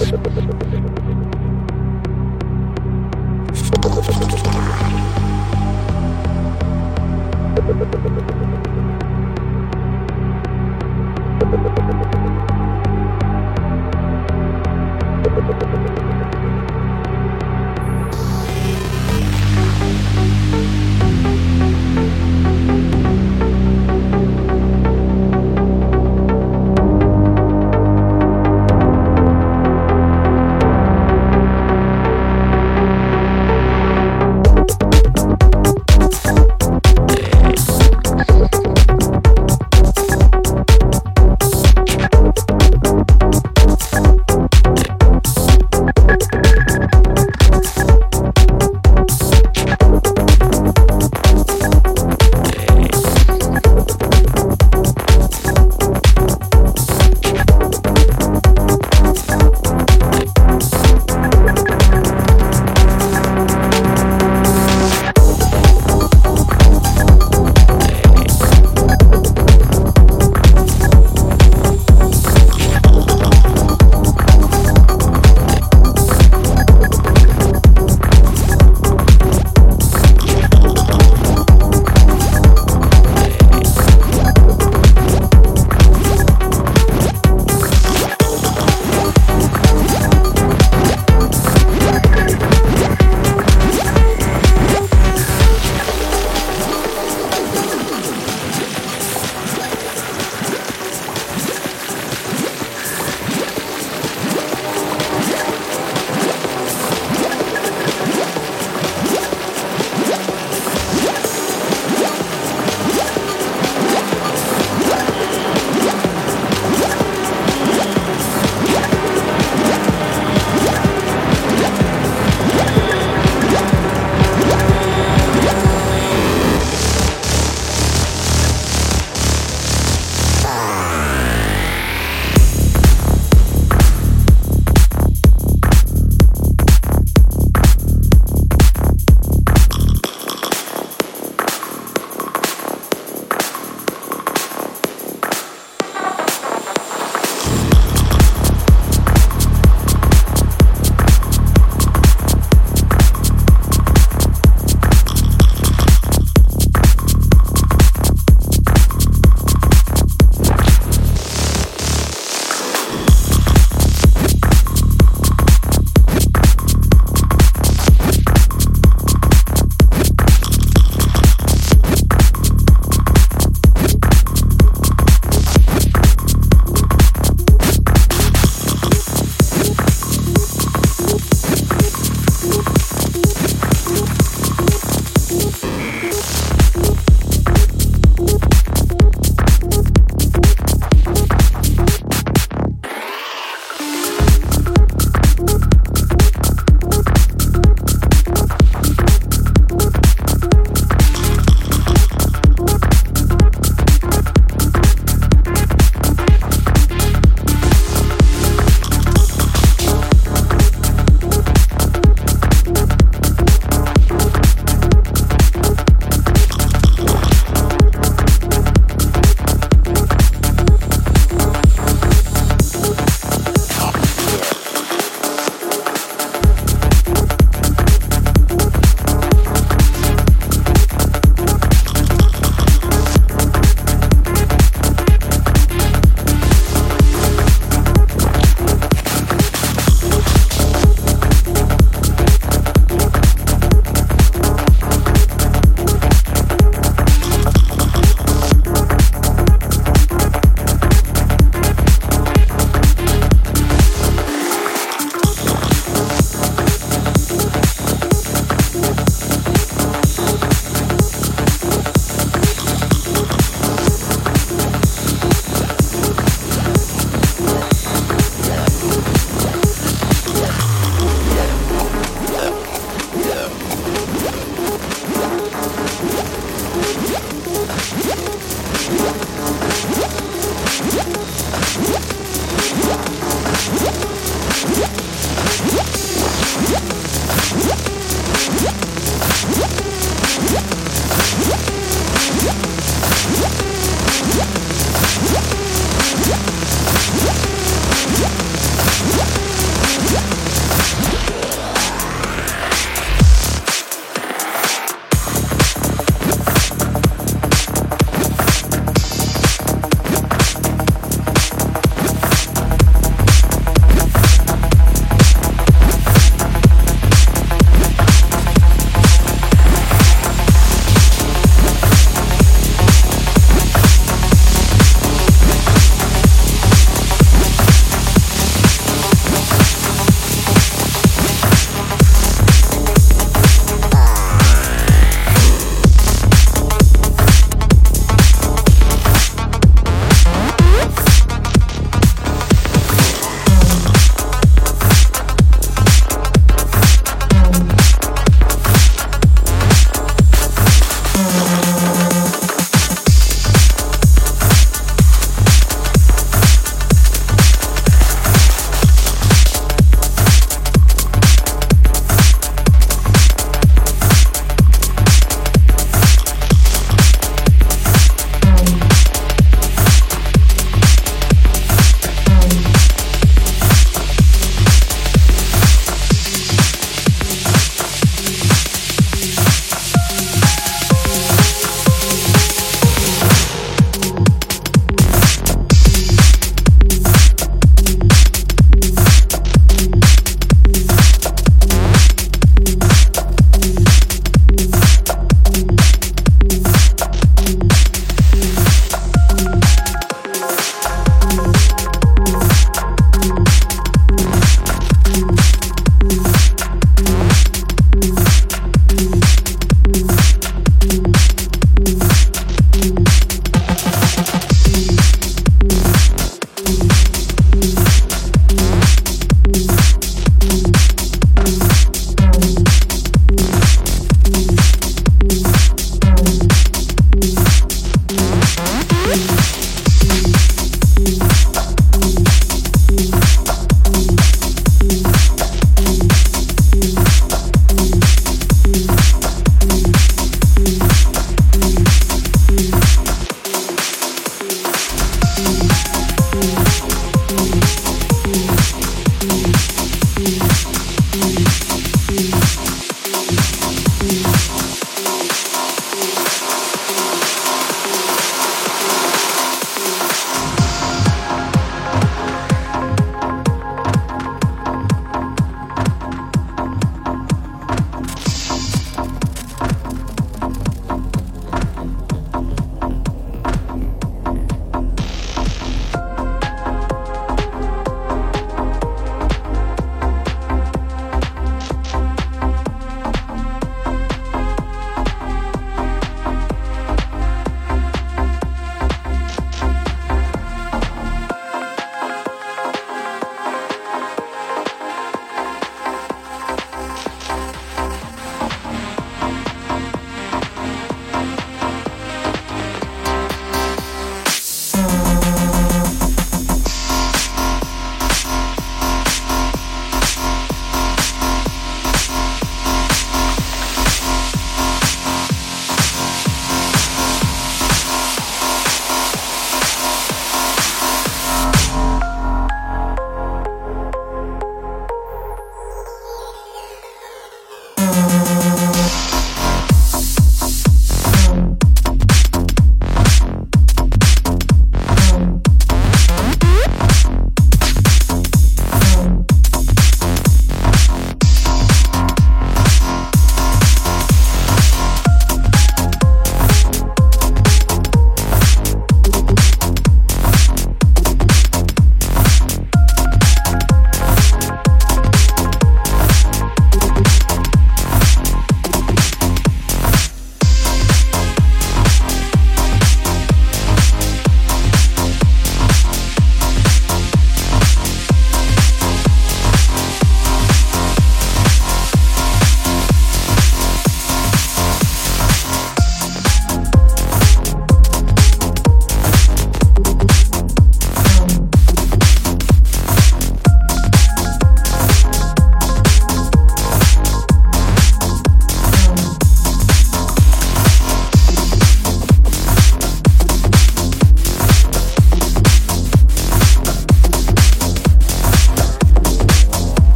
Gracias.